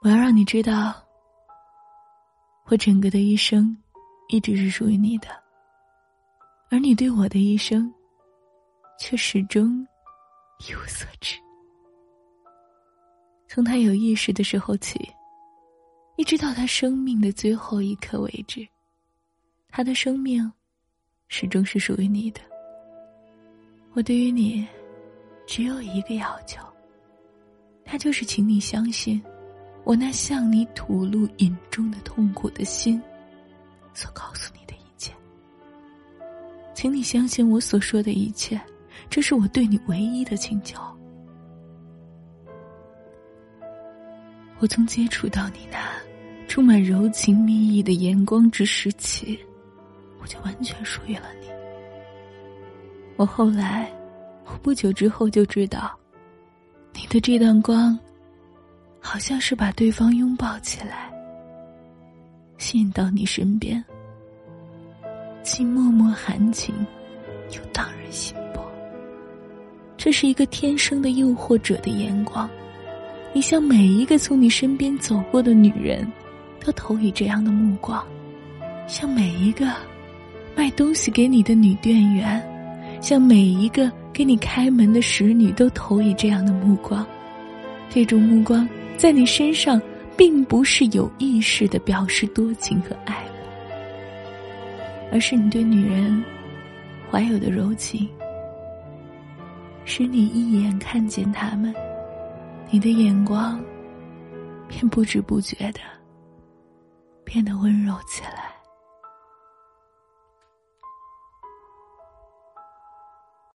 我要让你知道，我整个的一生一直是属于你的，而你对我的一生却始终一无所知。从他有意识的时候起，一直到他生命的最后一刻为止，他的生命始终是属于你的。我对于你只有一个要求，那就是请你相信。我那向你吐露隐中的痛苦的心，所告诉你的一切，请你相信我所说的一切，这是我对你唯一的请求。我从接触到你那充满柔情蜜意的眼光之时起，我就完全属于了你。我后来，我不久之后就知道，你的这段光。好像是把对方拥抱起来，吸引到你身边，既脉脉含情，又荡人心波。这是一个天生的诱惑者的眼光，你向每一个从你身边走过的女人，都投以这样的目光；向每一个卖东西给你的女店员，向每一个给你开门的使女，都投以这样的目光。这种目光。在你身上，并不是有意识的表示多情和爱慕，而是你对女人怀有的柔情，使你一眼看见他们，你的眼光便不知不觉的变得温柔起来。